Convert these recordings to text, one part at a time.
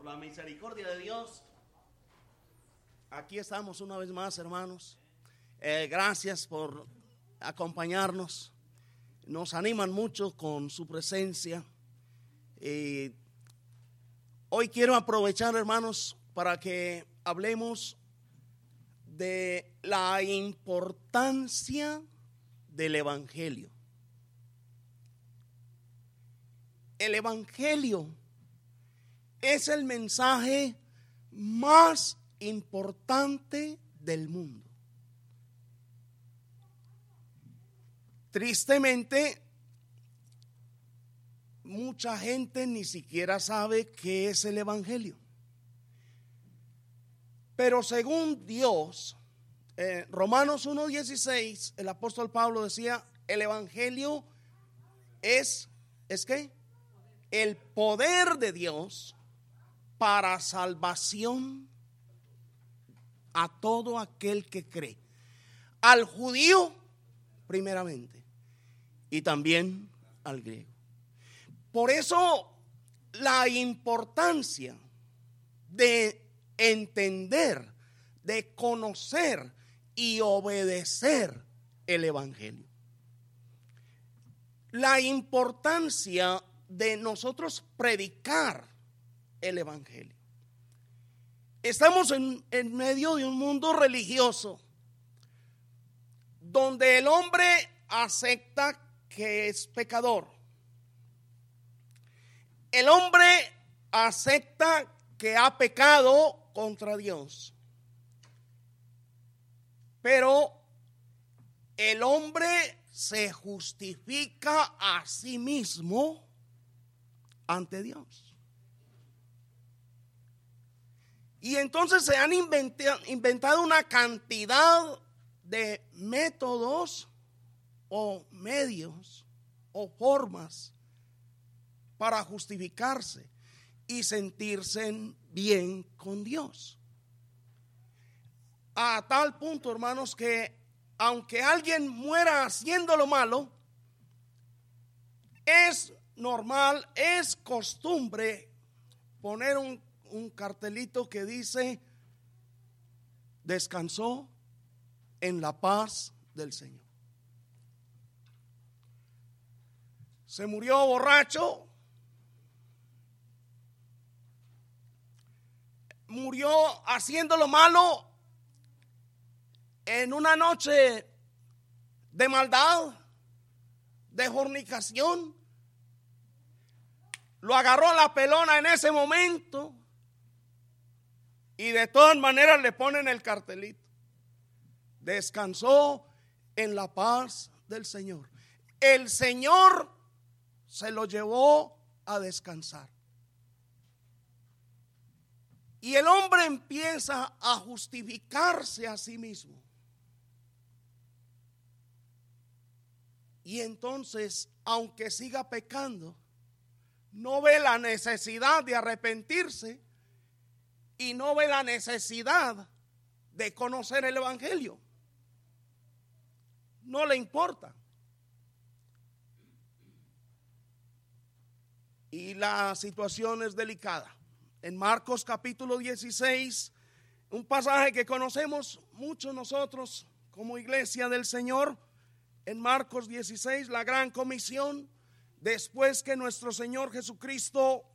Por la misericordia de Dios, aquí estamos una vez más, hermanos. Eh, gracias por acompañarnos. Nos animan mucho con su presencia. Y hoy quiero aprovechar, hermanos, para que hablemos de la importancia del Evangelio. El Evangelio es el mensaje más importante del mundo. Tristemente, mucha gente ni siquiera sabe qué es el Evangelio. Pero según Dios, eh, Romanos 1.16, el apóstol Pablo decía, el Evangelio es, ¿es qué? El poder de Dios para salvación a todo aquel que cree. Al judío, primeramente, y también al griego. Por eso la importancia de entender, de conocer y obedecer el Evangelio. La importancia de nosotros predicar el Evangelio. Estamos en, en medio de un mundo religioso donde el hombre acepta que es pecador. El hombre acepta que ha pecado contra Dios. Pero el hombre se justifica a sí mismo ante Dios. Y entonces se han inventado una cantidad de métodos o medios o formas para justificarse y sentirse bien con Dios. A tal punto, hermanos, que aunque alguien muera haciendo lo malo, es normal, es costumbre poner un un cartelito que dice, descansó en la paz del Señor. Se murió borracho, murió haciendo lo malo en una noche de maldad, de fornicación. Lo agarró la pelona en ese momento y de todas maneras le ponen el cartelito. Descansó en la paz del Señor. El Señor se lo llevó a descansar. Y el hombre empieza a justificarse a sí mismo. Y entonces, aunque siga pecando, no ve la necesidad de arrepentirse y no ve la necesidad de conocer el Evangelio. No le importa. Y la situación es delicada. En Marcos capítulo 16, un pasaje que conocemos mucho nosotros como iglesia del Señor, en Marcos 16, la gran comisión, después que nuestro Señor Jesucristo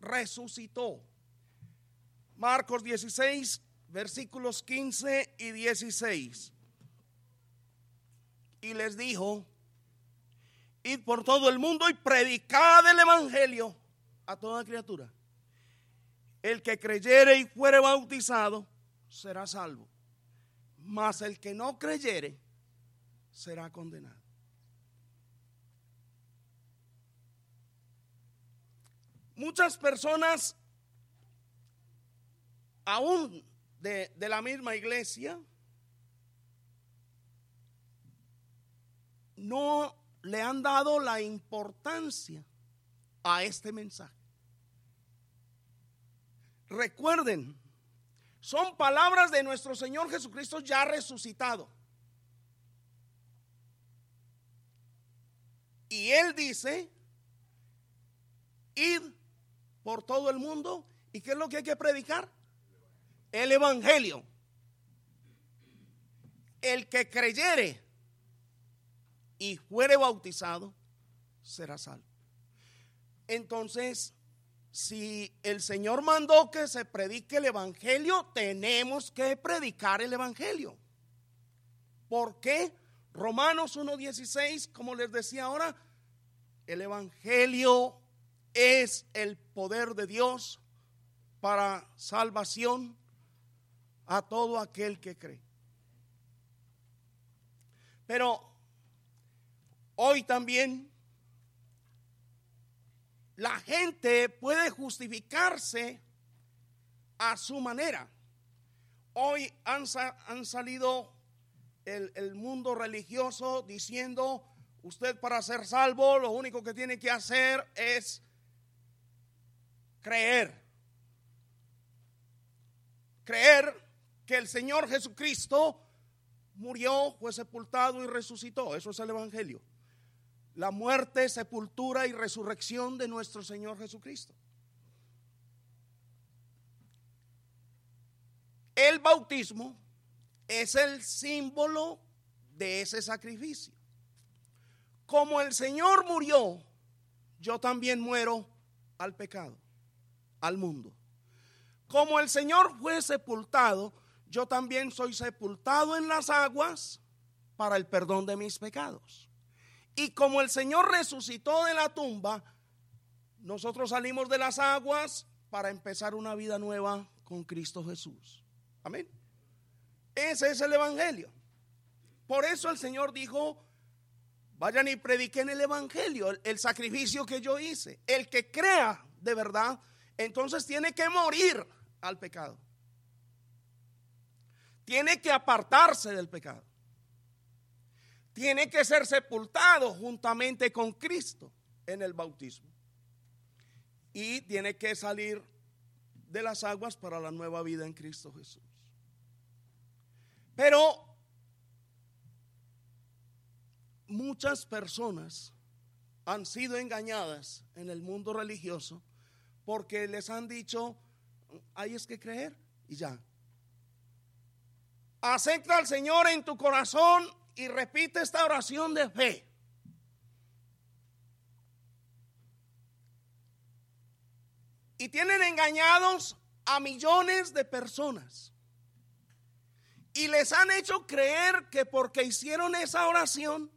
resucitó. Marcos 16, versículos 15 y 16. Y les dijo, id por todo el mundo y predicad el Evangelio a toda criatura. El que creyere y fuere bautizado será salvo, mas el que no creyere será condenado. Muchas personas aún de, la misma iglesia, no le han dado la importancia a este mensaje. Recuerden, son palabras de nuestro Señor Jesucristo ya resucitado. Y Él dice, id por todo el mundo ¿Y qué es lo que hay que predicar? El Evangelio. El que creyere y fuere bautizado será salvo. Entonces, si el Señor mandó que se predique el Evangelio, tenemos que predicar el Evangelio. ¿Por qué? Romanos 1.16, como les decía ahora, el Evangelio es el poder de Dios para salvación a todo aquel que cree. Pero hoy también la gente puede justificarse a su manera. Hoy han, han salido el, el, mundo religioso diciendo, usted para ser salvo lo único que tiene que hacer es creer. Creer que el Señor Jesucristo murió, fue sepultado y resucitó. Eso es el Evangelio. La muerte, sepultura y resurrección de nuestro Señor Jesucristo. El bautismo es el símbolo de ese sacrificio. Como el Señor murió, yo también muero al pecado al mundo. Como el Señor fue sepultado, yo también soy sepultado en las aguas para el perdón de mis pecados. Y como el Señor resucitó de la tumba, nosotros salimos de las aguas para empezar una vida nueva con Cristo Jesús. Amén. Ese es el Evangelio. Por eso el Señor dijo, vayan y prediquen el Evangelio, el, el sacrificio que yo hice. El que crea de verdad entonces tiene que morir al pecado. Tiene que apartarse del pecado. Tiene que ser sepultado juntamente con Cristo en el bautismo. Y tiene que salir de las aguas para la nueva vida en Cristo Jesús. Pero muchas personas han sido engañadas en el mundo religioso porque les han dicho, hay es que creer y ya. Acepta al Señor en tu corazón y repite esta oración de fe. Y tienen engañados a millones de personas. Y les han hecho creer que porque hicieron esa oración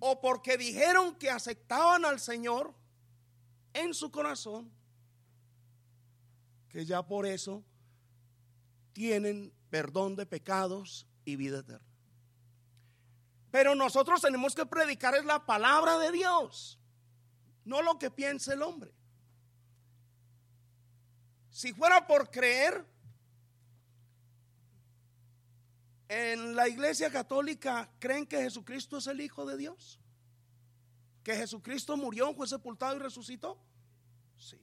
o porque dijeron que aceptaban al Señor, en su corazón que ya por eso tienen perdón de pecados y vida eterna. Pero nosotros tenemos que predicar es la palabra de Dios, no lo que piense el hombre. Si fuera por creer, en la iglesia católica creen que Jesucristo es el Hijo de Dios que Jesucristo murió, fue sepultado y resucitó? Sí.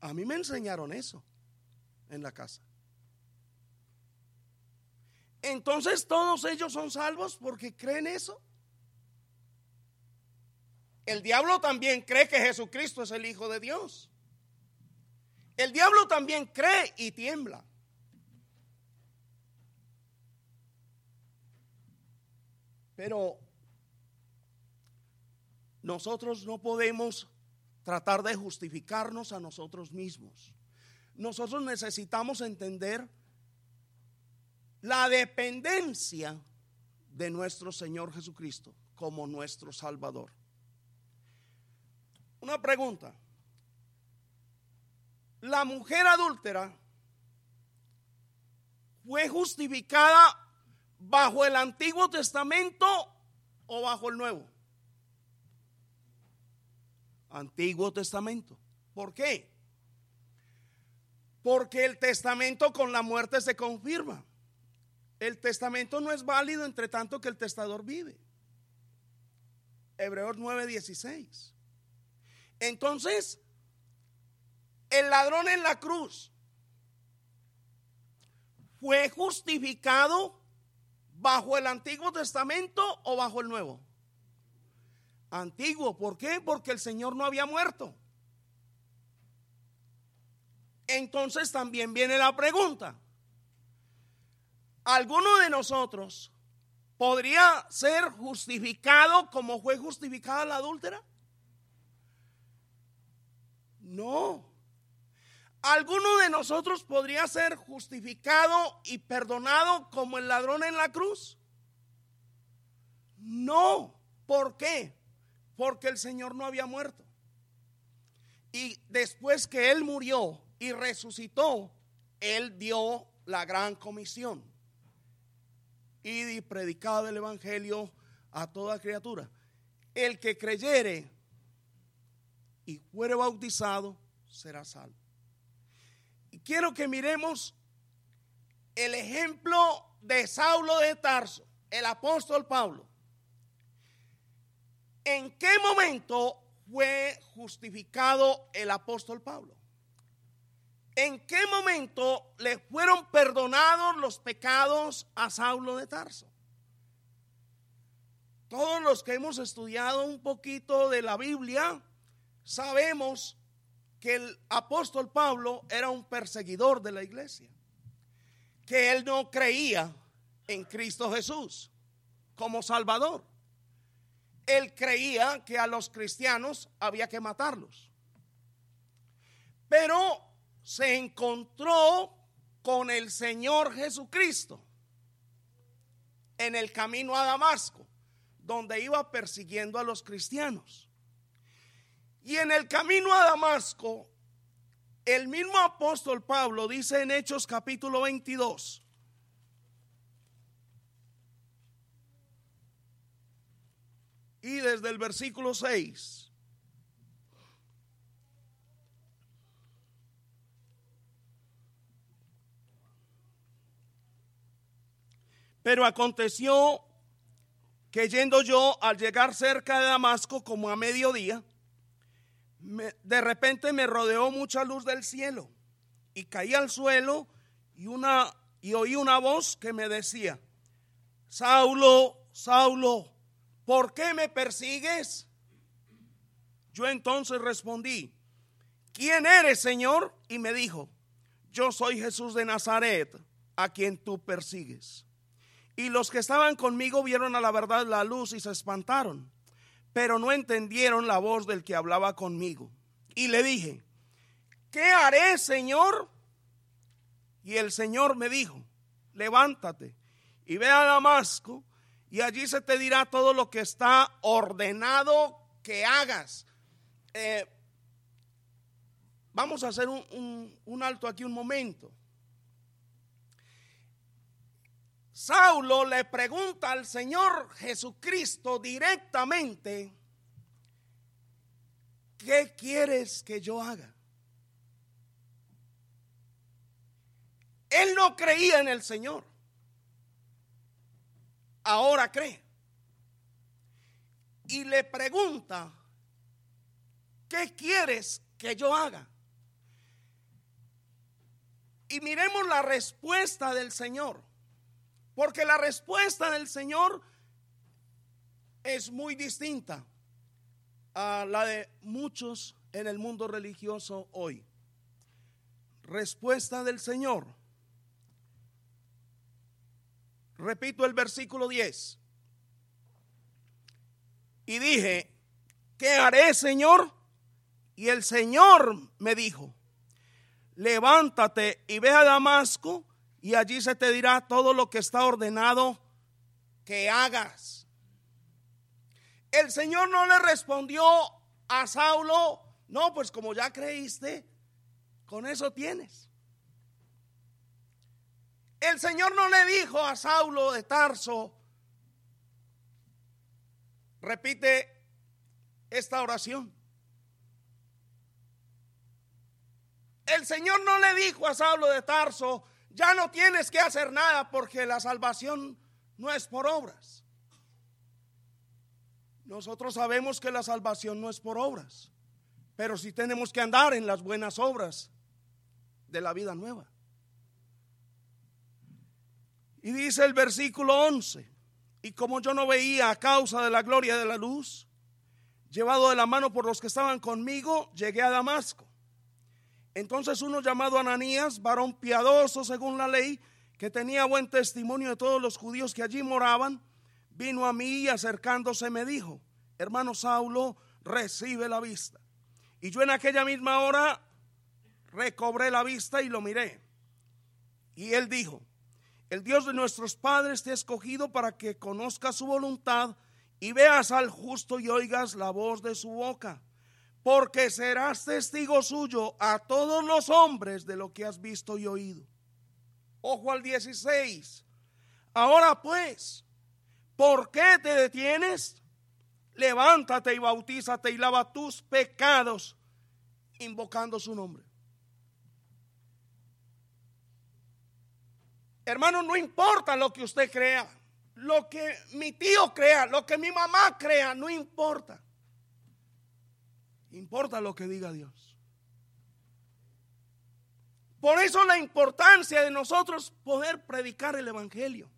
A mí me enseñaron eso en la casa. Entonces todos ellos son salvos porque creen eso. El diablo también cree que Jesucristo es el Hijo de Dios. El diablo también cree y tiembla. Pero nosotros no podemos tratar de justificarnos a nosotros mismos. Nosotros necesitamos entender la dependencia de nuestro Señor Jesucristo como nuestro Salvador. Una pregunta. La mujer adúltera fue justificada bajo el Antiguo Testamento o bajo el Nuevo. Antiguo Testamento. ¿Por qué? Porque el testamento con la muerte se confirma. El testamento no es válido entre tanto que el testador vive. Hebreos 9:16. Entonces, el ladrón en la cruz fue justificado bajo el Antiguo Testamento o bajo el Nuevo antiguo. ¿Por qué? Porque el Señor no había muerto. Entonces también viene la pregunta. ¿Alguno de nosotros podría ser justificado como fue justificada la adúltera? No. ¿Alguno de nosotros podría ser justificado y perdonado como el ladrón en la cruz? No. ¿Por qué? Porque el Señor no había muerto. Y después que Él murió y resucitó, Él dio la gran comisión. Y predicado el Evangelio a toda criatura. El que creyere y fuere bautizado será salvo. Y quiero que miremos el ejemplo de Saulo de Tarso, el apóstol Pablo. ¿En qué momento fue justificado el apóstol Pablo? ¿En qué momento le fueron perdonados los pecados a Saulo de Tarso? Todos los que hemos estudiado un poquito de la Biblia sabemos que el apóstol Pablo era un perseguidor de la iglesia, que él no creía en Cristo Jesús como Salvador. Él creía que a los cristianos había que matarlos. Pero se encontró con el Señor Jesucristo en el camino a Damasco, donde iba persiguiendo a los cristianos. Y en el camino a Damasco, el mismo apóstol Pablo dice en Hechos capítulo 22, y desde el versículo 6. Pero aconteció que yendo yo al llegar cerca de Damasco como a mediodía, de repente me rodeó mucha luz del cielo y caí al suelo y, una, y oí una voz que me decía, Saulo, Saulo, ¿por qué me persigues? Yo entonces respondí, ¿quién eres, Señor? Y me dijo, yo soy Jesús de Nazaret, a quien tú persigues. Y los que estaban conmigo vieron a la verdad la luz y se espantaron pero no entendieron la voz del que hablaba conmigo. Y le dije, ¿qué haré, Señor? Y el Señor me dijo, levántate y ve a Damasco y allí se te dirá todo lo que está ordenado que hagas. Eh, vamos a hacer un, un alto aquí un momento. Saulo le pregunta al Señor Jesucristo directamente, ¿qué quieres que yo haga? Él no creía en el Señor. Ahora cree. Y le pregunta, ¿qué quieres que yo haga? Y miremos la respuesta del Señor. Porque la respuesta del Señor es muy distinta a la de muchos en el mundo religioso hoy. Respuesta del Señor. Repito el versículo 10. Y dije, ¿qué haré, Señor? Y el Señor me dijo, levántate y ve a Damasco y allí se te dirá todo lo que está ordenado que hagas. El Señor no le respondió a Saulo, no, pues como ya creíste, con eso tienes. El Señor no le dijo a Saulo de Tarso, repite esta oración. El Señor no le dijo a Saulo de Tarso, ya no tienes que hacer nada porque la salvación no es por obras. Nosotros sabemos que la salvación no es por obras, pero sí tenemos que andar en las buenas obras de la vida nueva. Y dice el versículo 11, y como yo no veía a causa de la gloria de la luz, llevado de la mano por los que estaban conmigo, llegué a Damasco. Entonces uno llamado Ananías, varón piadoso según la ley, que tenía buen testimonio de todos los judíos que allí moraban, vino a mí y acercándose me dijo, hermano Saulo, recibe la vista. Y yo en aquella misma hora recobré la vista y lo miré. Y él dijo, el Dios de nuestros padres te ha escogido para que conozcas su voluntad y veas al justo y oigas la voz de su boca, porque serás testigo suyo a todos los hombres de lo que has visto y oído. Ojo al 16. Ahora pues, ¿por qué te detienes? Levántate y bautízate y lava tus pecados invocando su nombre. Hermano, no importa lo que usted crea, lo que mi tío crea, lo que mi mamá crea, no importa. Importa lo que diga Dios. Por eso la importancia de nosotros poder predicar el Evangelio.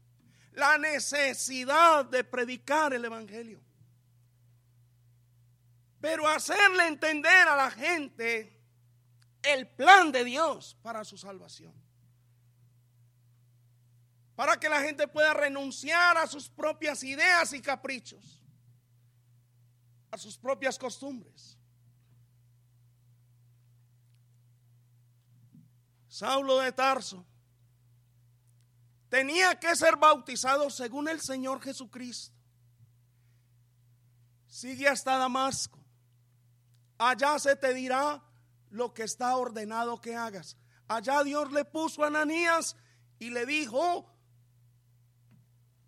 La necesidad de predicar el Evangelio. Pero hacerle entender a la gente el plan de Dios para su salvación para que la gente pueda renunciar a sus propias ideas y caprichos, a sus propias costumbres. Saulo de Tarso tenía que ser bautizado según el Señor Jesucristo. Sigue hasta Damasco. Allá se te dirá lo que está ordenado que hagas. Allá Dios le puso a Ananías y le dijo,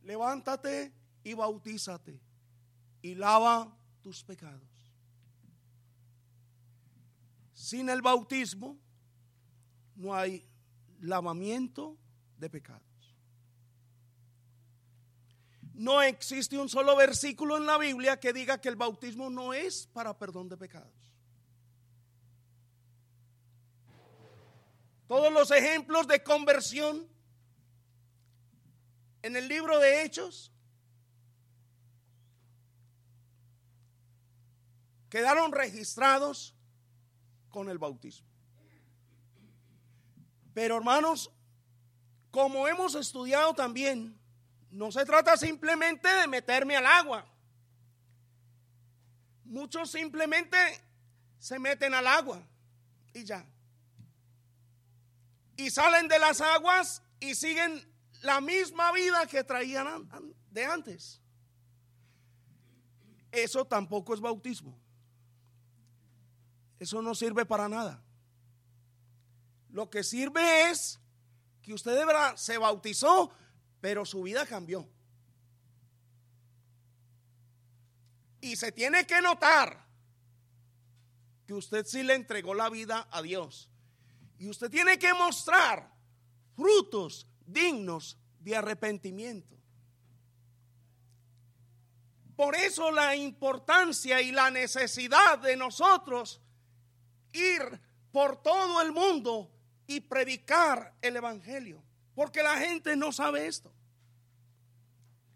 levántate y bautízate y lava tus pecados. Sin el bautismo no hay lavamiento de pecados. No existe un solo versículo en la Biblia que diga que el bautismo no es para perdón de pecados. Todos los ejemplos de conversión en el libro de Hechos quedaron registrados con el bautismo. Pero hermanos, como hemos estudiado también, no se trata simplemente de meterme al agua. Muchos simplemente se meten al agua y ya. Y salen de las aguas y siguen la misma vida que traían de antes. Eso tampoco es bautismo. Eso no sirve para nada. Lo que sirve es que usted se bautizó, pero su vida cambió. Y se tiene que notar que usted sí le entregó la vida a Dios. Y usted tiene que mostrar frutos dignos de arrepentimiento. Por eso la importancia y la necesidad de nosotros ir por todo el mundo y predicar el Evangelio. Porque la gente no sabe esto.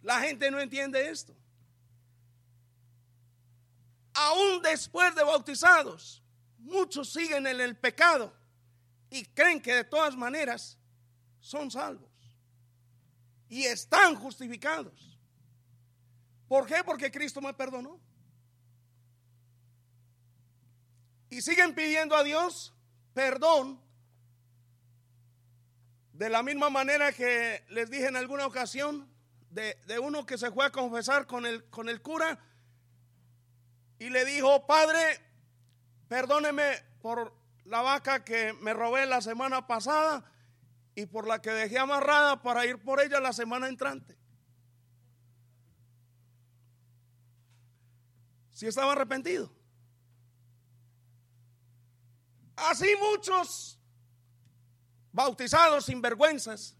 La gente no entiende esto. Aún después de bautizados, muchos siguen en el pecado y creen que de todas maneras son salvos. Y están justificados. ¿Por qué? Porque Cristo me perdonó. Y siguen pidiendo a Dios perdón. De la misma manera que les dije en alguna ocasión de, uno que se fue a confesar con el, con el cura y le dijo, Padre, perdóneme por la vaca que me robé la semana pasada y por la que dejé amarrada para ir por ella la semana entrante. Si estaba arrepentido. Así muchos bautizados sin vergüenzas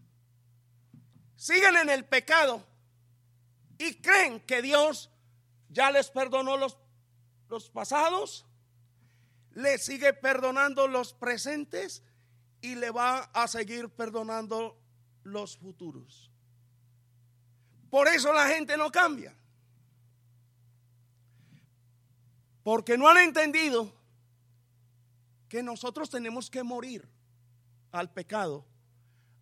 siguen en el pecado y creen que Dios ya les perdonó los, los pasados, les sigue perdonando los presentes y le va a seguir perdonando los futuros. Por eso la gente no cambia. Porque no han entendido que nosotros tenemos que morir al pecado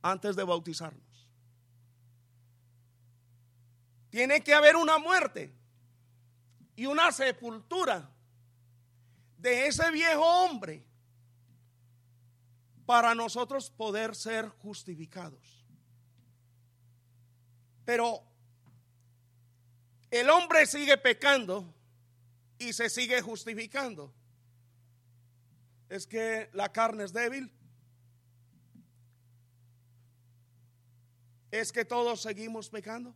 antes de bautizarnos. Tiene que haber una muerte y una sepultura de ese viejo hombre para nosotros poder ser justificados. Pero el hombre sigue pecando y se sigue justificando. Es que la carne es débil. Es que todos seguimos pecando.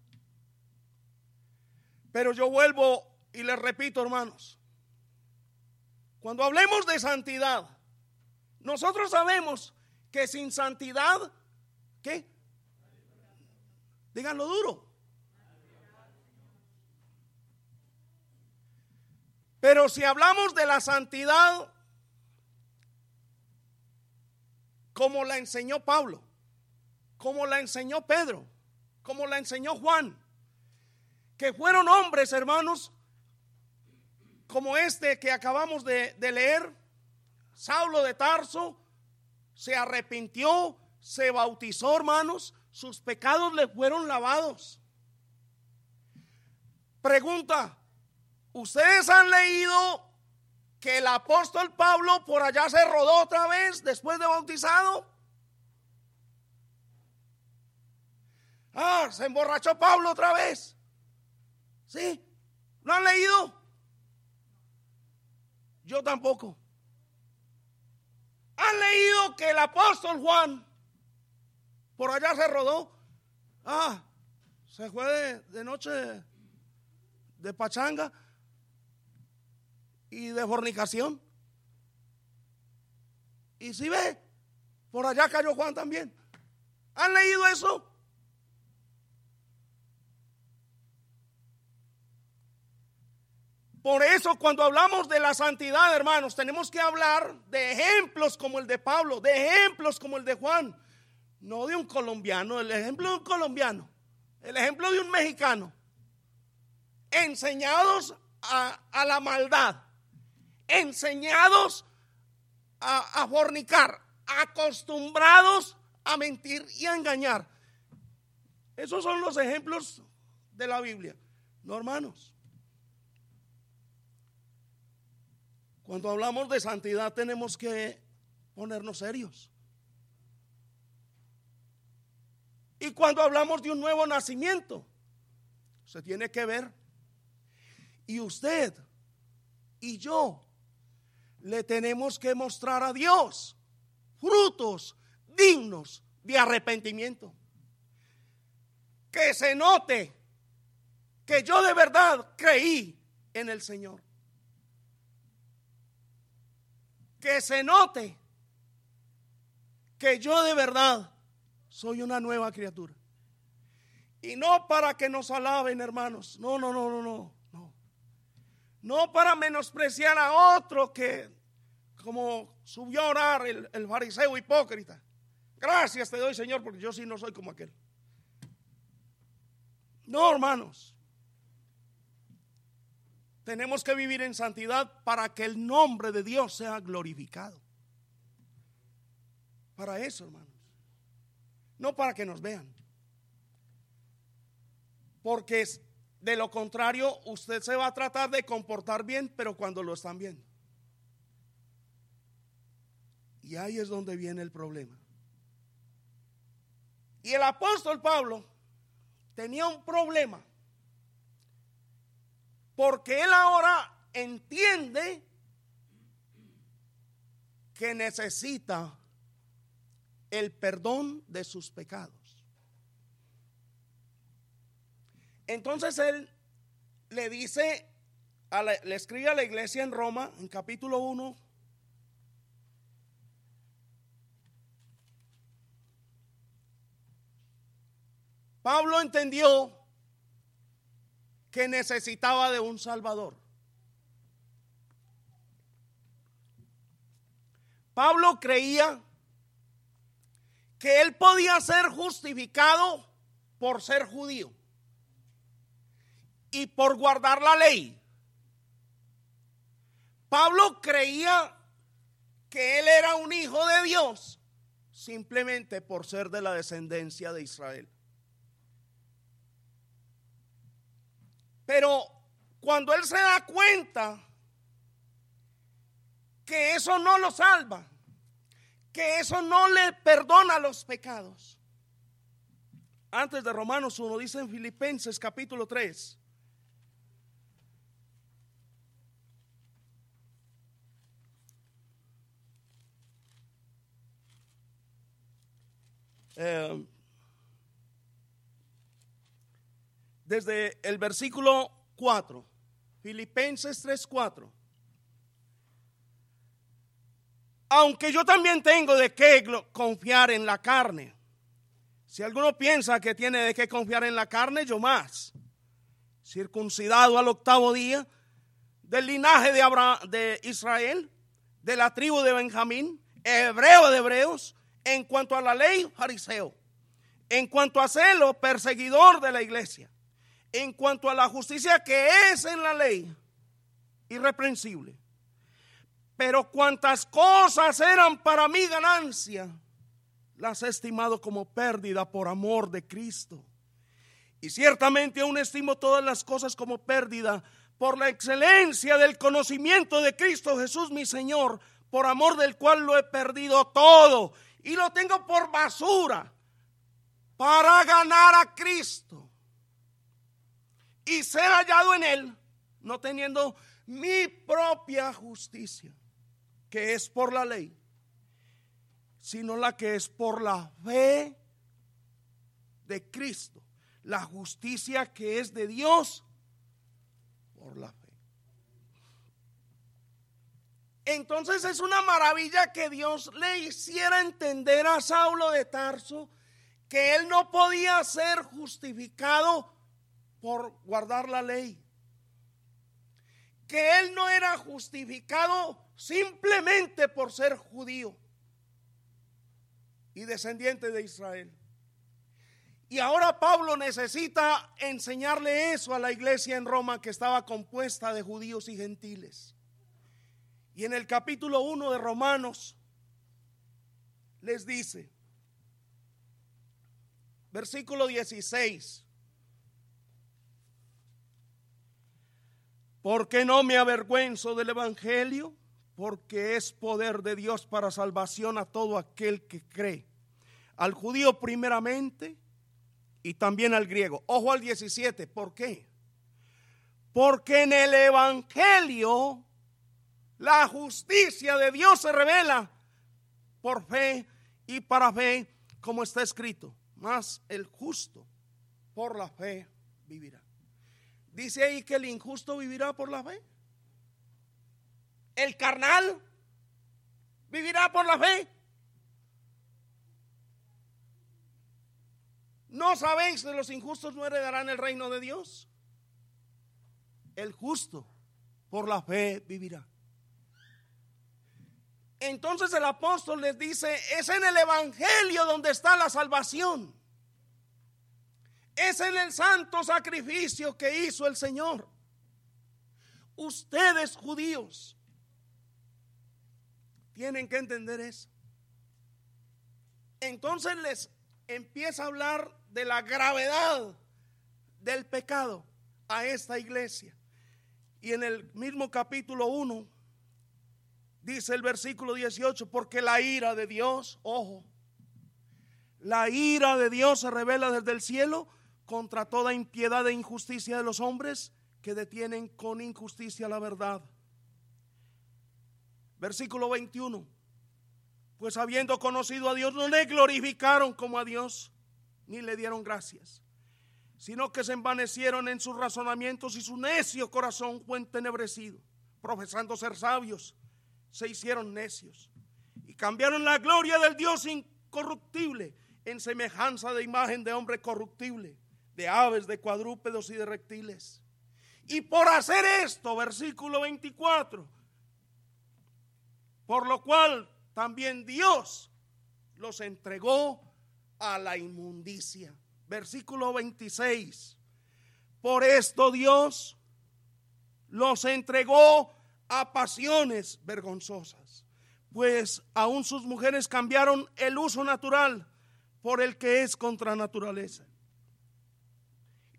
Pero yo vuelvo y les repito, hermanos, cuando hablemos de santidad, nosotros sabemos que sin santidad, ¿qué? Díganlo duro. Pero si hablamos de la santidad como la enseñó Pablo, como la enseñó Pedro, como la enseñó Juan, que fueron hombres, hermanos, como este que acabamos de, leer, Saulo de Tarso, se arrepintió, se bautizó, hermanos, sus pecados le fueron lavados. Pregunta, ¿ustedes han leído que el apóstol Pablo por allá se rodó otra vez después de bautizado? Ah, se emborrachó Pablo otra vez. ¿Sí? ¿Lo han leído? Yo tampoco. ¿Han leído que el apóstol Juan por allá se rodó? Ah, se fue de, noche de pachanga y de fornicación. Y si ve, por allá cayó Juan también. ¿Han leído eso? Por eso cuando hablamos de la santidad, hermanos, tenemos que hablar de ejemplos como el de Pablo, de ejemplos como el de Juan, no de un colombiano, el ejemplo de un colombiano, el ejemplo de un mexicano, enseñados a, la maldad, enseñados a, a fornicar, acostumbrados a mentir y a engañar. Esos son los ejemplos de la Biblia, no hermanos. Cuando hablamos de santidad tenemos que ponernos serios. Y cuando hablamos de un nuevo nacimiento, se tiene que ver. Y usted y yo le tenemos que mostrar a Dios frutos dignos de arrepentimiento. Que se note que yo de verdad creí en el Señor. Que se note que yo de verdad soy una nueva criatura. Y no para que nos alaben, hermanos. No, no, no, no, no. No, no para menospreciar a otro que, como subió a orar el, el fariseo hipócrita. Gracias te doy, Señor, porque yo sí no soy como aquel. No, hermanos. Tenemos que vivir en santidad para que el nombre de Dios sea glorificado. Para eso, hermanos. No para que nos vean. Porque de lo contrario, usted se va a tratar de comportar bien, pero cuando lo están viendo. Y ahí es donde viene el problema. Y el apóstol Pablo tenía un problema porque él ahora entiende que necesita el perdón de sus pecados. Entonces él le dice, le escribe a la iglesia en Roma, en capítulo 1, Pablo entendió que necesitaba de un Salvador. Pablo creía que él podía ser justificado por ser judío y por guardar la ley. Pablo creía que él era un hijo de Dios simplemente por ser de la descendencia de Israel. Pero cuando él se da cuenta que eso no lo salva, que eso no le perdona los pecados. Antes de Romanos 1 dice en Filipenses capítulo 3. Eh, desde el versículo 4, Filipenses 3, 4. Aunque yo también tengo de qué confiar en la carne. Si alguno piensa que tiene de qué confiar en la carne, yo más. Circuncidado al octavo día, del linaje de, Abraham, de Israel, de la tribu de Benjamín, hebreo de hebreos, en cuanto a la ley, fariseo. En cuanto a celo, perseguidor de la iglesia. En cuanto a la justicia que es en la ley, irreprensible. Pero cuantas cosas eran para mi ganancia, las he estimado como pérdida por amor de Cristo. Y ciertamente aún estimo todas las cosas como pérdida por la excelencia del conocimiento de Cristo Jesús mi Señor, por amor del cual lo he perdido todo y lo tengo por basura para ganar a Cristo y ser hallado en Él, no teniendo mi propia justicia, que es por la ley, sino la que es por la fe de Cristo, la justicia que es de Dios por la fe. Entonces es una maravilla que Dios le hiciera entender a Saulo de Tarso que él no podía ser justificado por guardar la ley. Que él no era justificado simplemente por ser judío y descendiente de Israel. Y ahora Pablo necesita enseñarle eso a la iglesia en Roma que estaba compuesta de judíos y gentiles. Y en el capítulo 1 de Romanos les dice, versículo 16, porque no me avergüenzo del Evangelio, porque es poder de Dios para salvación a todo aquel que cree, al judío primeramente y también al griego. Ojo al 17, ¿por qué? Porque en el Evangelio la justicia de Dios se revela por fe y para fe, como está escrito. Mas el justo por la fe vivirá. Dice ahí que el injusto vivirá por la fe. El carnal vivirá por la fe. ¿No sabéis que los injustos no heredarán el reino de Dios? El justo por la fe vivirá. Entonces el apóstol les dice, es en el Evangelio donde está la salvación. Es en el santo sacrificio que hizo el Señor. Ustedes judíos tienen que entender eso. Entonces les empieza a hablar de la gravedad del pecado a esta iglesia. Y en el mismo capítulo 1 Dice el versículo 18, porque la ira de Dios, ojo, la ira de Dios se revela desde el cielo contra toda impiedad e injusticia de los hombres que detienen con injusticia la verdad. Versículo 21. Pues habiendo conocido a Dios, no le glorificaron como a Dios, ni le dieron gracias, sino que se envanecieron en sus razonamientos y su necio corazón fue entenebrecido, profesando ser sabios se hicieron necios y cambiaron la gloria del Dios incorruptible en semejanza de imagen de hombre corruptible, de aves, de cuadrúpedos y de reptiles. Y por hacer esto, versículo 24, por lo cual también Dios los entregó a la inmundicia. Versículo 26. Por esto Dios los entregó a pasiones vergonzosas. pues aún sus mujeres cambiaron el uso natural por el que es contra naturaleza.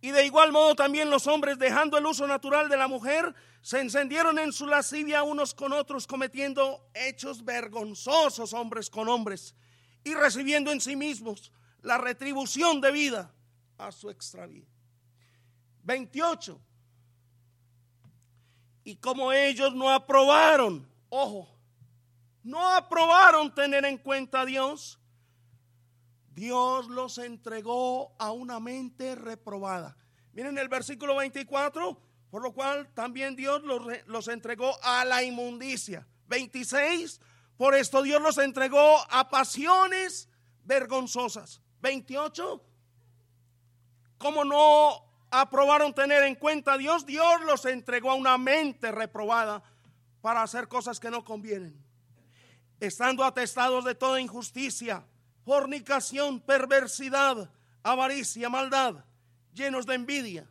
Y de igual modo también los hombres, dejando el uso natural de la mujer, se encendieron en su lascivia unos con otros, cometiendo hechos vergonzosos hombres con hombres, y recibiendo en sí mismos la retribución de vida a su extravío. 28. Y como ellos no aprobaron, ojo, no aprobaron tener en cuenta a Dios, Dios los entregó a una mente reprobada. Miren el versículo 24, por lo cual también Dios los, los, entregó a la inmundicia. 26, por esto Dios los entregó a pasiones vergonzosas. 28, como no aprobaron tener en cuenta a Dios, Dios los entregó a una mente reprobada para hacer cosas que no convienen. Estando atestados de toda injusticia fornicación, perversidad, avaricia, maldad, llenos de envidia,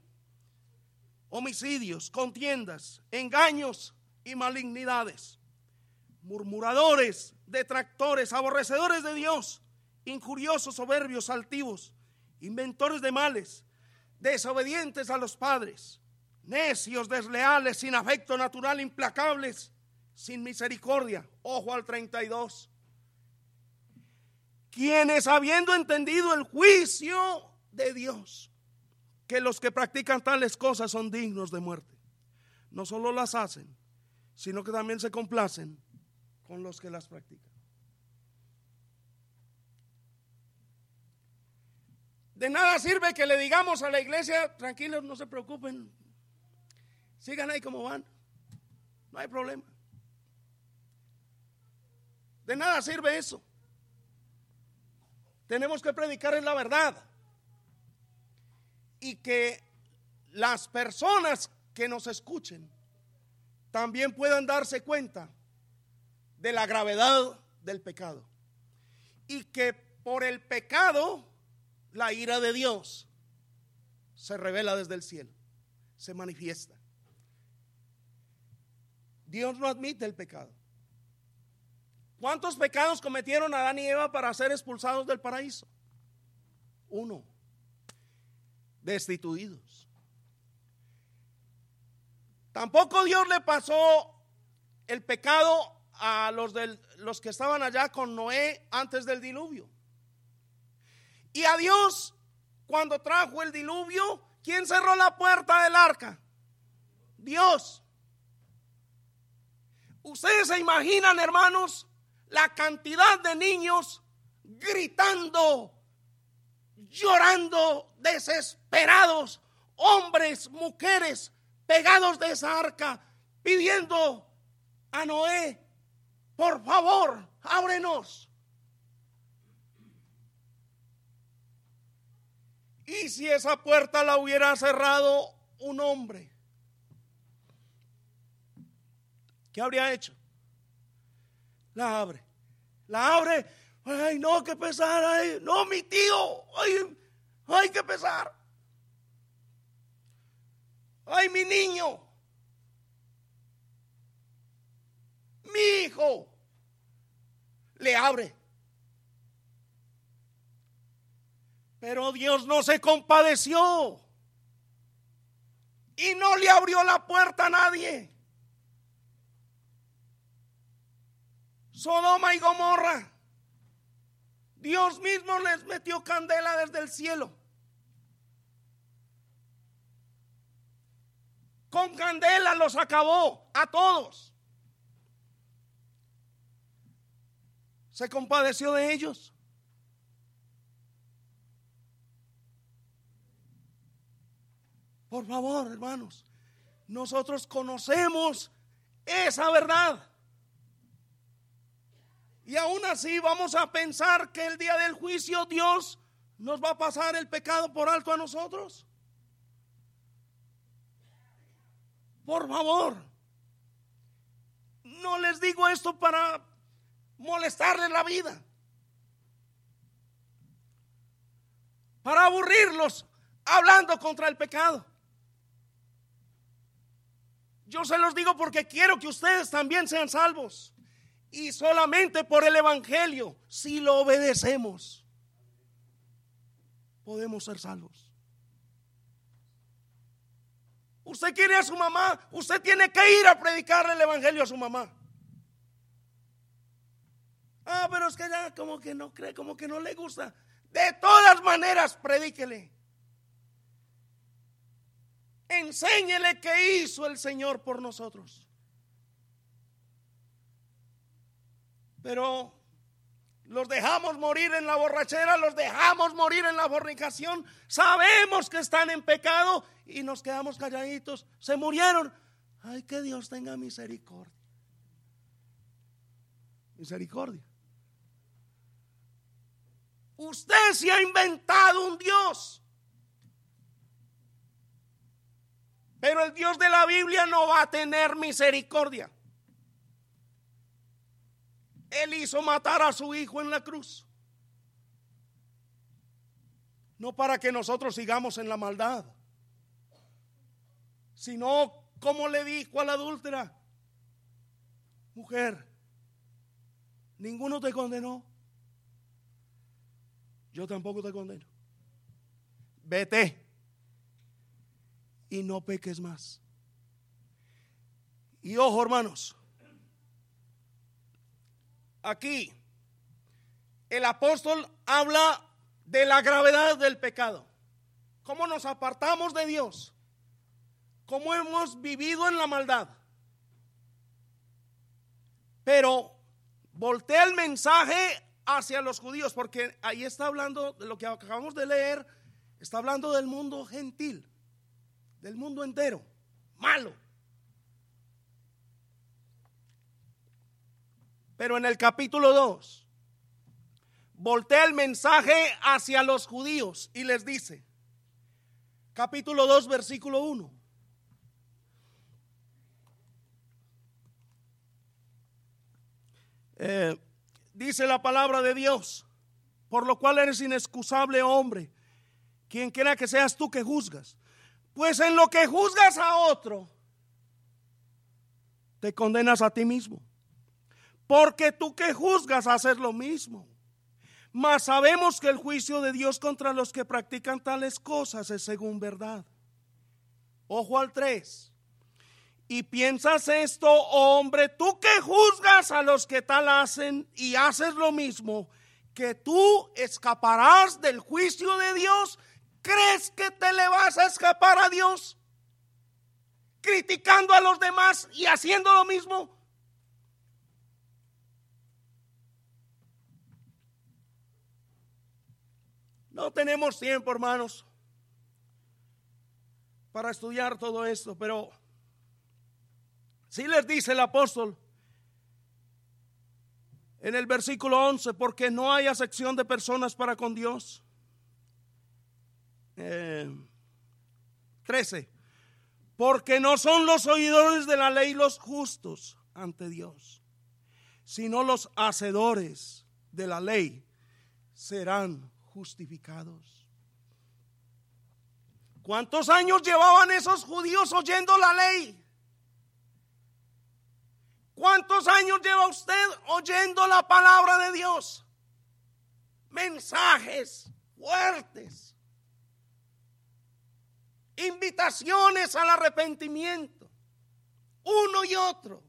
homicidios, contiendas, engaños y malignidades, murmuradores, detractores, aborrecedores de Dios, injuriosos, soberbios, altivos, inventores de males, desobedientes a los padres, necios, desleales, sin afecto natural, implacables, sin misericordia. Ojo al 32 quienes habiendo entendido el juicio de Dios, que los que practican tales cosas son dignos de muerte, no solo las hacen, sino que también se complacen con los que las practican. De nada sirve que le digamos a la iglesia, tranquilos, no se preocupen, sigan ahí como van, no hay problema. De nada sirve eso tenemos que predicar en la verdad. Y que las personas que nos escuchen también puedan darse cuenta de la gravedad del pecado. Y que por el pecado la ira de Dios se revela desde el cielo, se manifiesta. Dios no admite el pecado. ¿Cuántos pecados cometieron Adán y Eva para ser expulsados del paraíso? Uno. Destituidos. Tampoco Dios le pasó el pecado a los, los que estaban allá con Noé antes del diluvio. Y a Dios, cuando trajo el diluvio, ¿quién cerró la puerta del arca? Dios. Ustedes se imaginan, hermanos, la cantidad de niños gritando, llorando, desesperados, hombres, mujeres, pegados de esa arca, pidiendo a Noé, por favor, ábrenos. Y si esa puerta la hubiera cerrado un hombre, ¿qué habría hecho? La abre. La abre. Ay, no, que pesar. Ay, no, mi tío. Ay, ay, que pesar. Ay, mi niño. Mi hijo. Le abre. Pero Dios no se compadeció. Y no le abrió la puerta a nadie. Sodoma y Gomorra. Dios mismo les metió candela desde el cielo. Con candela los acabó a todos. Se compadeció de ellos. Por favor, hermanos, nosotros conocemos esa verdad. Y aún así vamos a pensar que el día del juicio Dios nos va a pasar el pecado por alto a nosotros. Por favor, no les digo esto para molestarles la vida, para aburrirlos hablando contra el pecado. Yo se los digo porque quiero que ustedes también sean salvos Y solamente por el Evangelio, si lo obedecemos, podemos ser salvos. Usted quiere a su mamá, usted tiene que ir a predicarle el Evangelio a su mamá. Ah, pero es que ya como que no cree, como que no le gusta. De todas maneras, predíquele. Enséñele qué hizo el Señor por nosotros. Pero los dejamos morir en la borrachera, los dejamos morir en la fornicación. Sabemos que están en pecado y nos quedamos calladitos. Se murieron. Ay, que Dios tenga misericordia. Misericordia. Usted se ha inventado un Dios. Pero el Dios de la Biblia no va a tener misericordia. Él hizo matar a su hijo en la cruz. No para que nosotros sigamos en la maldad, sino como le dijo a la adúltera, mujer, ninguno te condenó. Yo tampoco te condeno. Vete y no peques más. Y ojo, hermanos, aquí el apóstol habla de la gravedad del pecado. Cómo nos apartamos de Dios. Cómo hemos vivido en la maldad. Pero voltea el mensaje hacia los judíos, porque ahí está hablando de lo que acabamos de leer, está hablando del mundo gentil, del mundo entero, malo. Pero en el capítulo 2, voltea el mensaje hacia los judíos y les dice, capítulo 2, versículo 1. Eh, dice la palabra de Dios, por lo cual eres inexcusable hombre, quien quiera que seas tú que juzgas. Pues en lo que juzgas a otro, te condenas a ti mismo. Porque tú que juzgas haces lo mismo. Mas sabemos que el juicio de Dios contra los que practican tales cosas es según verdad. Ojo al 3. Y piensas esto, hombre, tú que juzgas a los que tal hacen y haces lo mismo, que tú escaparás del juicio de Dios, ¿crees que te le vas a escapar a Dios? Criticando a los demás y haciendo lo mismo. No tenemos tiempo, hermanos, para estudiar todo esto, pero si les dice el apóstol en el versículo 11, porque no hay acepción de personas para con Dios. 13, eh, porque no son los oidores de la ley los justos ante Dios, sino los hacedores de la ley serán justificados. ¿Cuántos años llevaban esos judíos oyendo la ley? ¿Cuántos años lleva usted oyendo la palabra de Dios? Mensajes fuertes. Invitaciones al arrepentimiento. Uno y otro.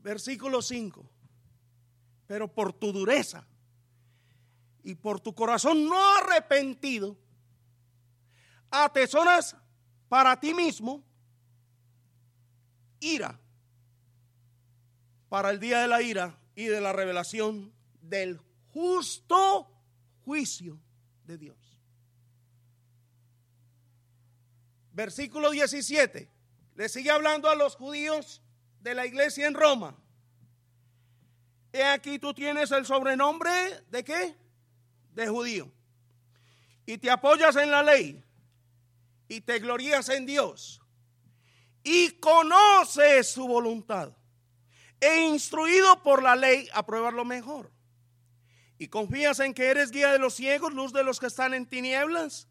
Versículo 5. Pero por tu dureza y por tu corazón no arrepentido, atesoras para ti mismo ira para el día de la ira y de la revelación del justo juicio de Dios. Versículo 17. Le sigue hablando a los judíos de la iglesia en Roma. He aquí tú tienes el sobrenombre de qué? De judío. Y te apoyas en la ley y te glorías en Dios y conoces su voluntad e instruido por la ley a probar lo mejor. Y confías en que eres guía de los ciegos, luz de los que están en tinieblas,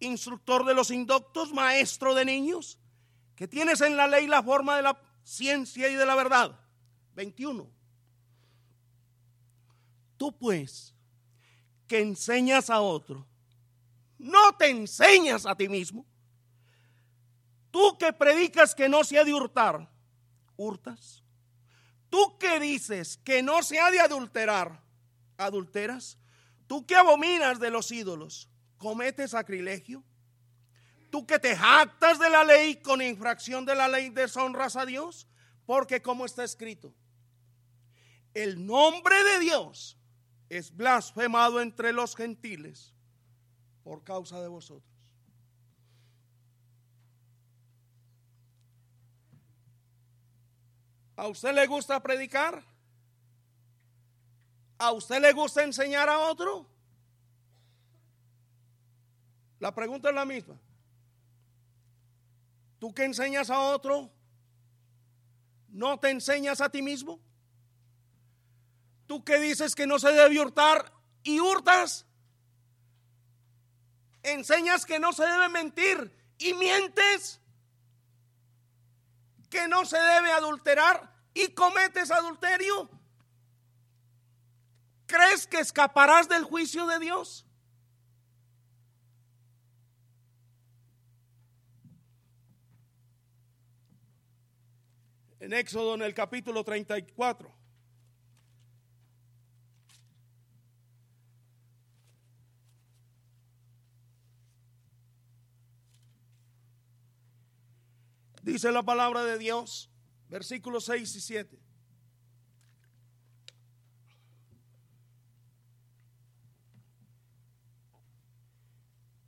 instructor de los indoctos, maestro de niños. que tienes en la ley la forma de la ciencia y de la verdad. 21. Tú pues, que enseñas a otro, no te enseñas a ti mismo. Tú que predicas que no se ha de hurtar, hurtas. Tú que dices que no se ha de adulterar, adulteras. Tú que abominas de los ídolos, cometes sacrilegio. Tú que te jactas de la ley con infracción de la ley deshonras a Dios, porque como está escrito, el nombre de Dios es blasfemado entre los gentiles por causa de vosotros. ¿A usted le gusta predicar? ¿A usted le gusta enseñar a otro? La pregunta es la misma. ¿Tú que enseñas a otro? ¿No te enseñas a ti mismo? ¿Tú que dices que no se debe hurtar y hurtas? ¿Enseñas que no se debe mentir y mientes? ¿Que no se debe adulterar y cometes adulterio? ¿Crees que escaparás del juicio de Dios? En Éxodo en el capítulo 34. Dice la palabra de Dios, versículos 6 y 7.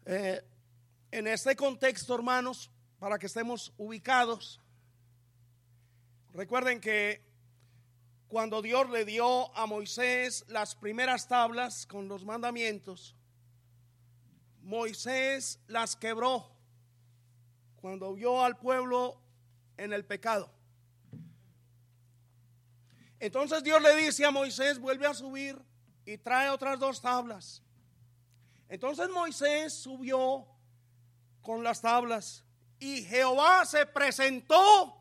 Eh, en este contexto, hermanos, para que estemos ubicados, recuerden que cuando Dios le dio a Moisés las primeras tablas con los mandamientos, Moisés las quebró cuando vio al pueblo en el pecado. Entonces Dios le dice a Moisés, vuelve a subir y trae otras dos tablas. Entonces Moisés subió con las tablas y Jehová se presentó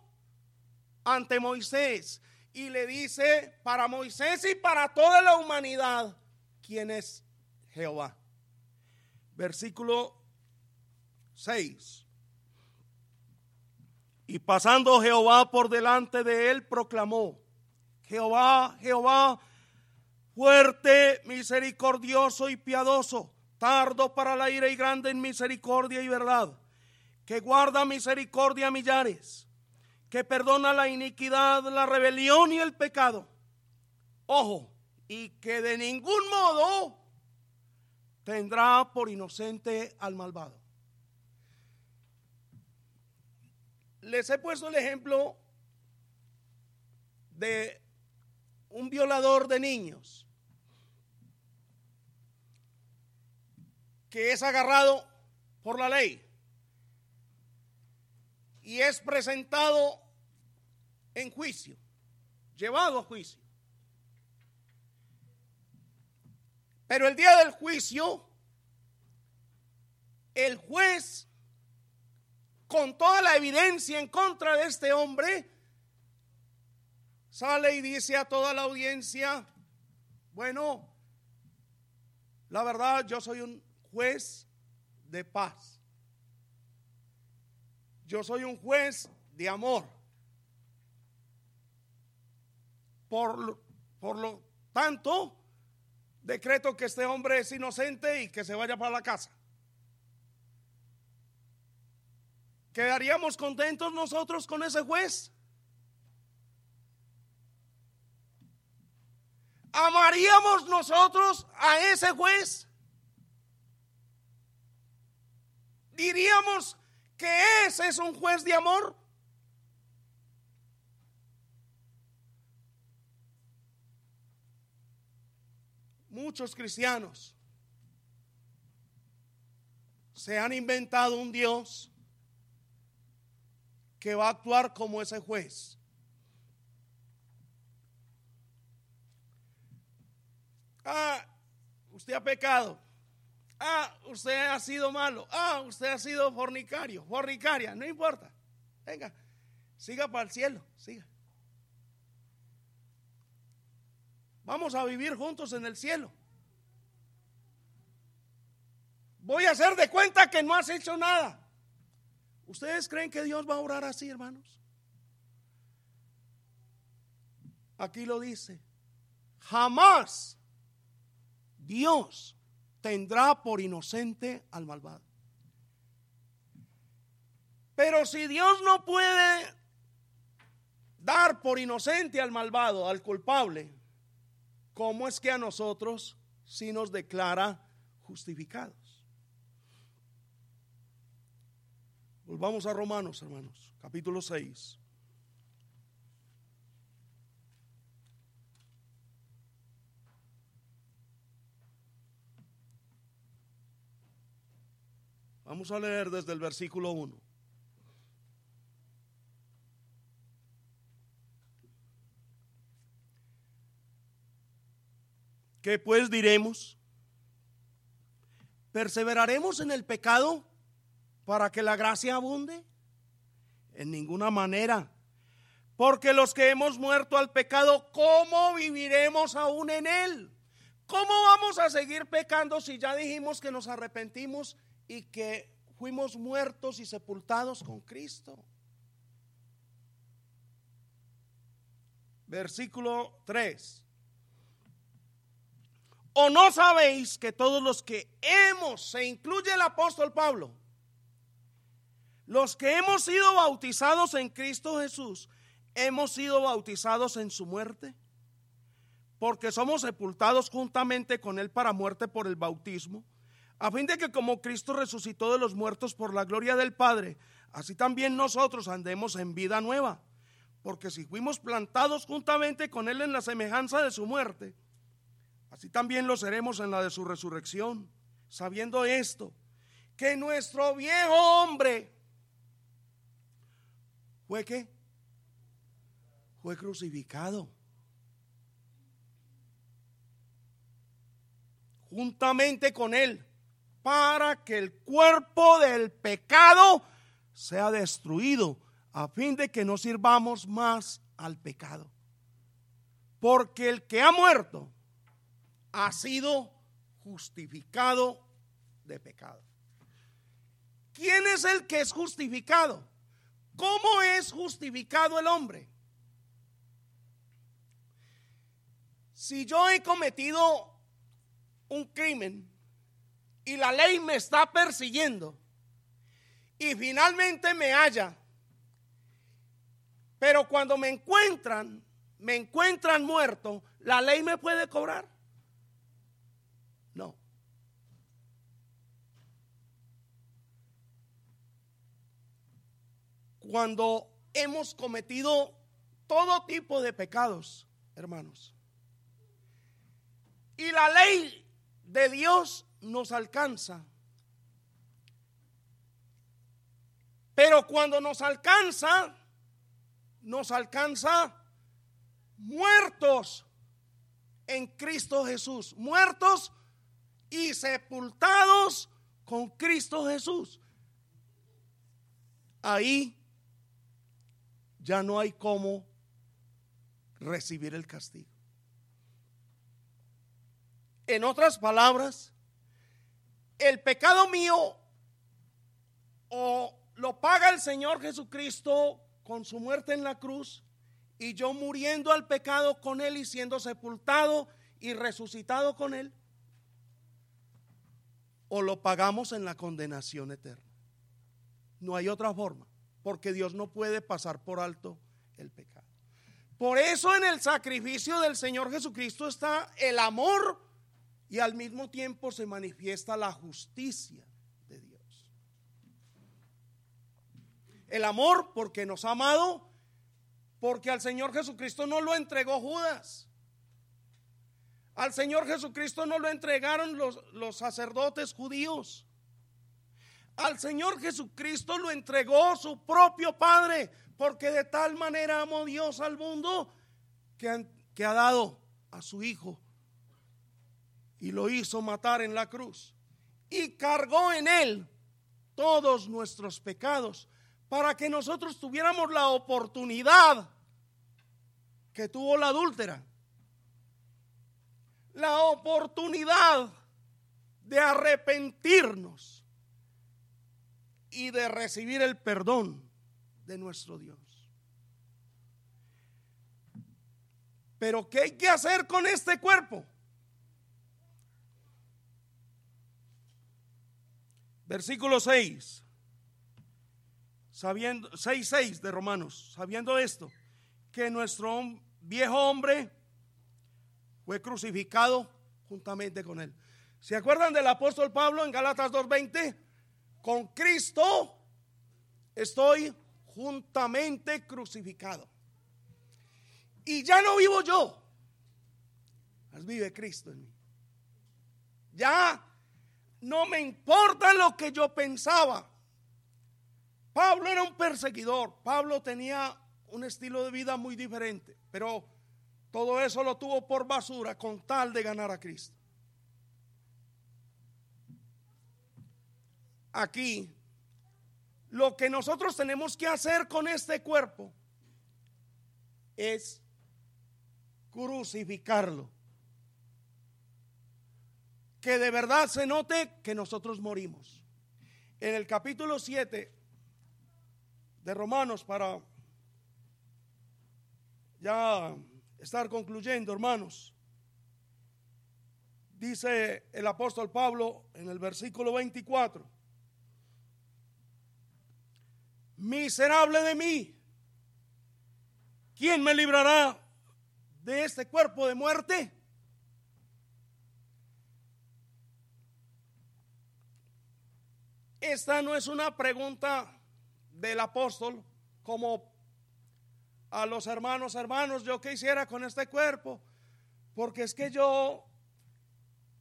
ante Moisés y le dice para Moisés y para toda la humanidad, ¿quién es Jehová? Versículo 6. Y pasando Jehová por delante de él, proclamó, Jehová, Jehová, fuerte, misericordioso y piadoso, tardo para la ira y grande en misericordia y verdad, que guarda misericordia a millares, que perdona la iniquidad, la rebelión y el pecado. Ojo, y que de ningún modo tendrá por inocente al malvado. Les he puesto el ejemplo de un violador de niños que es agarrado por la ley y es presentado en juicio, llevado a juicio. Pero el día del juicio, el juez con toda la evidencia en contra de este hombre, sale y dice a toda la audiencia, bueno, la verdad yo soy un juez de paz. Yo soy un juez de amor. Por, por lo tanto, decreto que este hombre es inocente y que se vaya para la casa. ¿Quedaríamos contentos nosotros con ese juez? ¿Amaríamos nosotros a ese juez? ¿Diríamos que ese es un juez de amor? Muchos cristianos se han inventado un Dios que va a actuar como ese juez. Ah, usted ha pecado. Ah, usted ha sido malo. Ah, usted ha sido fornicario, fornicaria, no importa. Venga, siga para el cielo, siga. Vamos a vivir juntos en el cielo. Voy a hacer de cuenta que no has hecho nada. ¿Ustedes creen que Dios va a orar así, hermanos? Aquí lo dice. Jamás Dios tendrá por inocente al malvado. Pero si Dios no puede dar por inocente al malvado, al culpable, ¿cómo es que a nosotros sí nos declara justificados? Volvamos a Romanos, hermanos, capítulo 6. Vamos a leer desde el versículo 1. ¿Qué pues diremos? ¿Perseveraremos en el pecado para que la gracia abunde? En ninguna manera. Porque los que hemos muerto al pecado, ¿cómo viviremos aún en él? ¿Cómo vamos a seguir pecando si ya dijimos que nos arrepentimos y que fuimos muertos y sepultados con Cristo? Versículo 3. ¿O no sabéis que todos los que hemos, se incluye el apóstol Pablo, los que hemos sido bautizados en Cristo Jesús, hemos sido bautizados en su muerte? Porque somos sepultados juntamente con Él para muerte por el bautismo, a fin de que como Cristo resucitó de los muertos por la gloria del Padre, así también nosotros andemos en vida nueva. Porque si fuimos plantados juntamente con Él en la semejanza de su muerte, Así también lo seremos en la de su resurrección, sabiendo esto, que nuestro viejo hombre fue que fue crucificado. Juntamente con él, para que el cuerpo del pecado sea destruido, a fin de que no sirvamos más al pecado. Porque el que ha muerto ha sido justificado de pecado. ¿Quién es el que es justificado? ¿Cómo es justificado el hombre? Si yo he cometido un crimen y la ley me está persiguiendo y finalmente me halla, pero cuando me encuentran, me encuentran muerto, ¿la ley me puede cobrar? No. Cuando hemos cometido todo tipo de pecados, hermanos, y la ley de Dios nos alcanza, pero cuando nos alcanza, nos alcanza muertos en Cristo Jesús, muertos y sepultados con Cristo Jesús. Ahí ya no hay cómo recibir el castigo. En otras palabras, el pecado mío o lo paga el Señor Jesucristo con su muerte en la cruz y yo muriendo al pecado con Él y siendo sepultado y resucitado con Él o lo pagamos en la condenación eterna. No hay otra forma, porque Dios no puede pasar por alto el pecado. Por eso en el sacrificio del Señor Jesucristo está el amor y al mismo tiempo se manifiesta la justicia de Dios. El amor porque nos ha amado, porque al Señor Jesucristo no lo entregó Judas. Al Señor Jesucristo no lo entregaron los, los sacerdotes judíos. Al Señor Jesucristo lo entregó su propio Padre, porque de tal manera amó Dios al mundo que, que ha dado a su Hijo y lo hizo matar en la cruz y cargó en él todos nuestros pecados para que nosotros tuviéramos la oportunidad que tuvo la adúltera. La oportunidad de arrepentirnos y de recibir el perdón de nuestro Dios. Pero ¿qué hay que hacer con este cuerpo? Versículo 6. Sabiendo 6:6 de Romanos, sabiendo esto, que nuestro viejo hombre fue crucificado juntamente con él. ¿Se acuerdan del apóstol Pablo en Galatas 2:20? Con Cristo estoy juntamente crucificado. Y ya no vivo yo, mas vive Cristo en mí. Ya no me importa lo que yo pensaba. Pablo era un perseguidor, Pablo tenía un estilo de vida muy diferente, pero todo eso lo tuvo por basura con tal de ganar a Cristo. Aquí, lo que nosotros tenemos que hacer con este cuerpo es crucificarlo. Que de verdad se note que nosotros morimos. En el capítulo 7 de Romanos, para ya estar concluyendo, hermanos, dice el apóstol Pablo en el versículo 24, miserable de mí, ¿quién me librará de este cuerpo de muerte? Esta no es una pregunta del apóstol como a los hermanos, hermanos, yo qué hiciera con este cuerpo, porque es que yo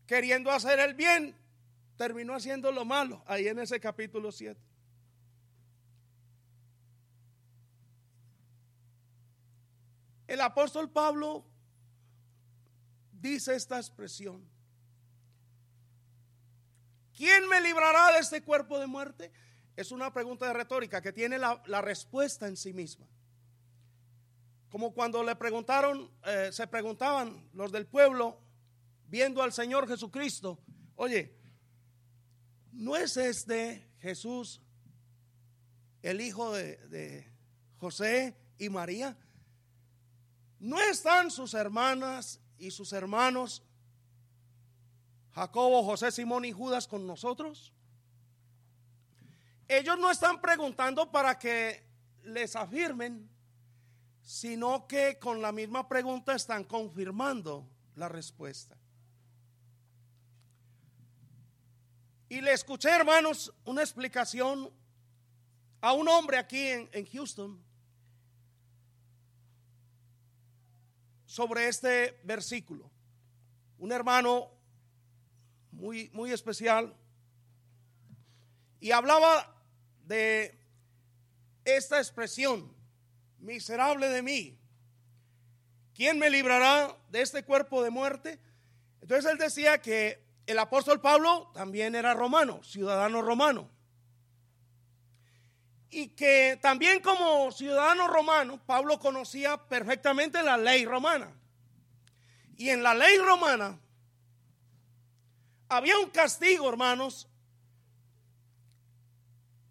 queriendo hacer el bien, terminó haciendo lo malo, ahí en ese capítulo 7. El apóstol Pablo dice esta expresión. ¿Quién me librará de este cuerpo de muerte? Es una pregunta de retórica que tiene la, respuesta en sí misma. Como cuando le preguntaron, eh, se preguntaban los del pueblo, viendo al Señor Jesucristo, oye, ¿no es este Jesús el hijo de José y María? ¿No están sus hermanas y sus hermanos, Jacobo, José, Simón y Judas con nosotros? Ellos no están preguntando para que les afirmen, sino que con la misma pregunta están confirmando la respuesta. Y le escuché, hermanos, una explicación a un hombre aquí en, en Houston sobre este versículo. Un hermano muy, muy especial y hablaba de esta expresión, miserable de mí. ¿Quién me librará de este cuerpo de muerte? Entonces él decía que el apóstol Pablo también era romano, ciudadano romano. Y que también como ciudadano romano, Pablo conocía perfectamente la ley romana. Y en la ley romana había un castigo, hermanos,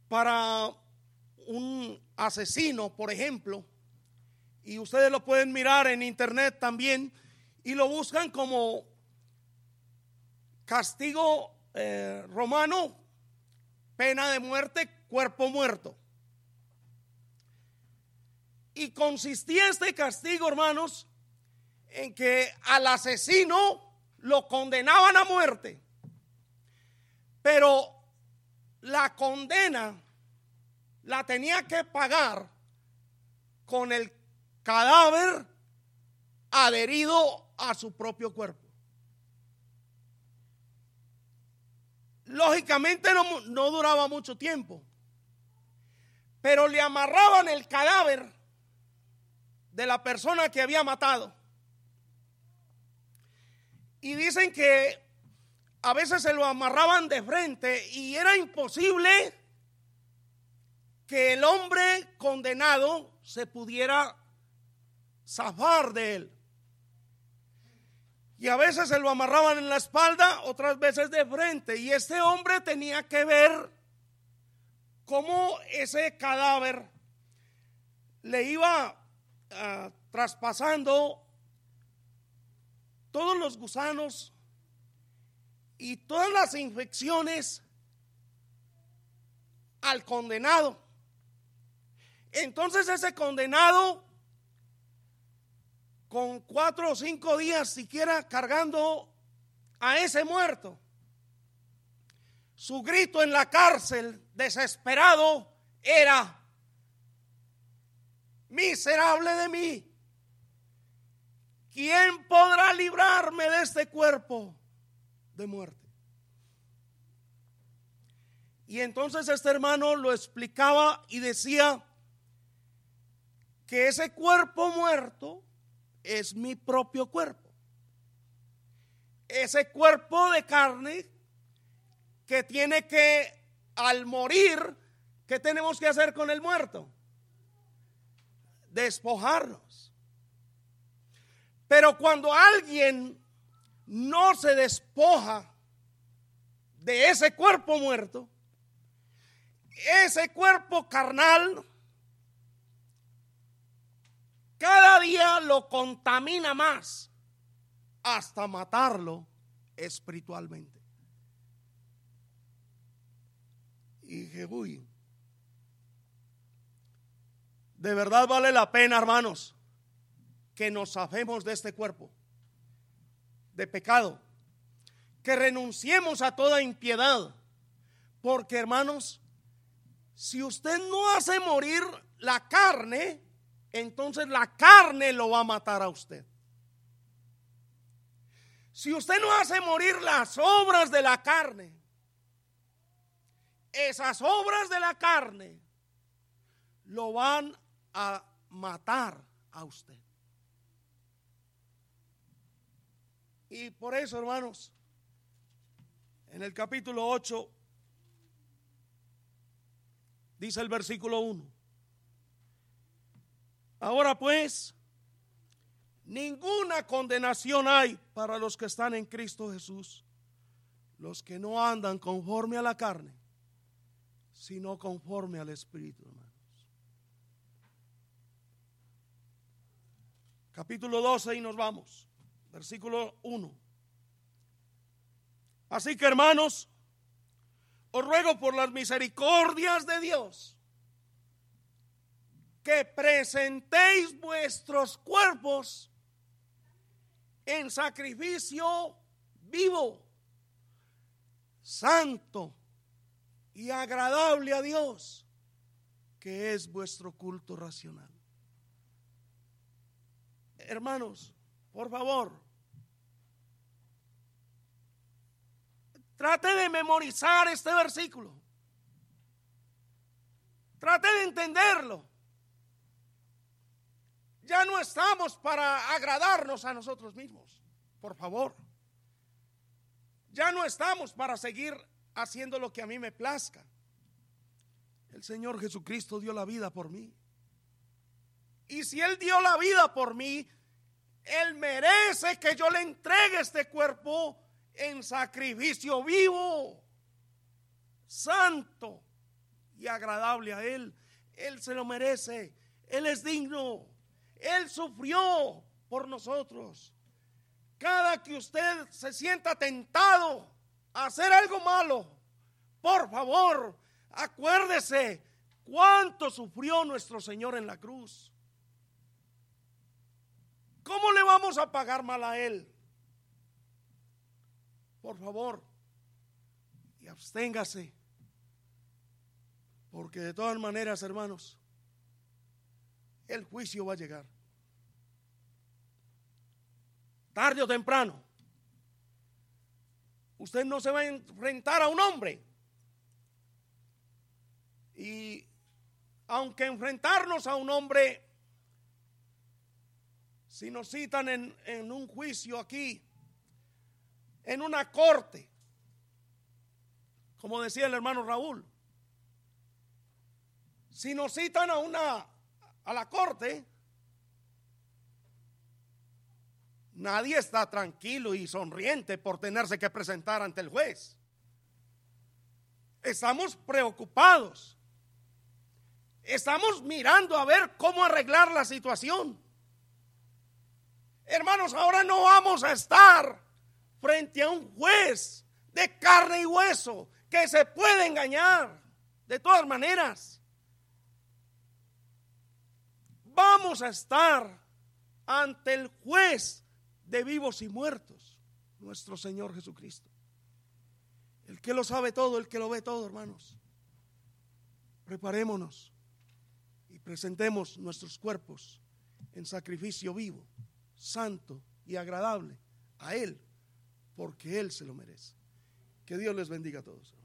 para un asesino, por ejemplo. Y ustedes lo pueden mirar en internet también. Y lo buscan como castigo eh, romano, pena de muerte, cuerpo muerto. Y consistía este castigo, hermanos, en que al asesino lo condenaban a muerte. Pero la condena la tenía que pagar con el cadáver adherido a su propio cuerpo. Lógicamente no, no duraba mucho tiempo, pero le amarraban el cadáver de la persona que había matado. Y dicen que a veces se lo amarraban de frente y era imposible que el hombre condenado se pudiera zafar de él. Y a veces se lo amarraban en la espalda, otras veces de frente. Y este hombre tenía que ver cómo ese cadáver le iba ah, traspasando todos los gusanos y todas las infecciones al condenado. Entonces ese condenado con cuatro o cinco días siquiera cargando a ese muerto. Su grito en la cárcel, desesperado, era, miserable de mí, ¿quién podrá librarme de este cuerpo de muerte? Y entonces este hermano lo explicaba y decía que ese cuerpo muerto es mi propio cuerpo. Ese cuerpo de carne que tiene que, al morir, ¿qué tenemos que hacer con el muerto? Despojarnos. Pero cuando alguien no se despoja de ese cuerpo muerto, ese cuerpo carnal cada día lo contamina más hasta matarlo espiritualmente. Y dije, de verdad vale la pena, hermanos, que nos safemos de este cuerpo de pecado, que renunciemos a toda impiedad, porque hermanos, si usted no hace morir la carne, entonces la carne lo va a matar a usted. Si usted no hace morir las obras de la carne, esas obras de la carne lo van a matar a usted. Y por eso, hermanos, en el capítulo 8 dice el versículo 1. Ahora pues, ninguna condenación hay para los que están en Cristo Jesús, los que no andan conforme a la carne, sino conforme al Espíritu, hermanos. Capítulo 12 y nos vamos. Versículo 1. Así que hermanos, os ruego por las misericordias de Dios que presentéis vuestros cuerpos en sacrificio vivo, santo y agradable a Dios, que es vuestro culto racional. Hermanos, por favor, trate de memorizar este versículo. Trate de entenderlo. Ya no estamos para agradarnos a nosotros mismos, por favor. Ya no estamos para seguir haciendo lo que a mí me plazca. El Señor Jesucristo dio la vida por mí. Y si Él dio la vida por mí, Él merece que yo le entregue este cuerpo en sacrificio vivo, santo y agradable a Él. Él se lo merece. Él es digno. Él sufrió por nosotros. Cada que usted se sienta tentado a hacer algo malo, por favor, acuérdese cuánto sufrió nuestro Señor en la cruz. ¿Cómo le vamos a pagar mal a Él? Por favor, y absténgase. Porque de todas maneras, hermanos, el juicio va a llegar. Tarde o temprano. Usted no se va a enfrentar a un hombre. Y aunque enfrentarnos a un hombre, si nos citan en, en un juicio aquí, en una corte, como decía el hermano Raúl, Si nos citan a una a la corte, nadie está tranquilo y sonriente por tenerse que presentar ante el juez. Estamos preocupados. Estamos mirando a ver cómo arreglar la situación. Hermanos, ahora no vamos a estar frente a un juez de carne y hueso que se puede engañar de todas maneras. Vamos a estar ante el juez de vivos y muertos, nuestro Señor Jesucristo. El que lo sabe todo, el que lo ve todo, hermanos. Preparémonos y presentemos nuestros cuerpos en sacrificio vivo, santo y agradable a Él, porque Él se lo merece. Que Dios les bendiga a todos.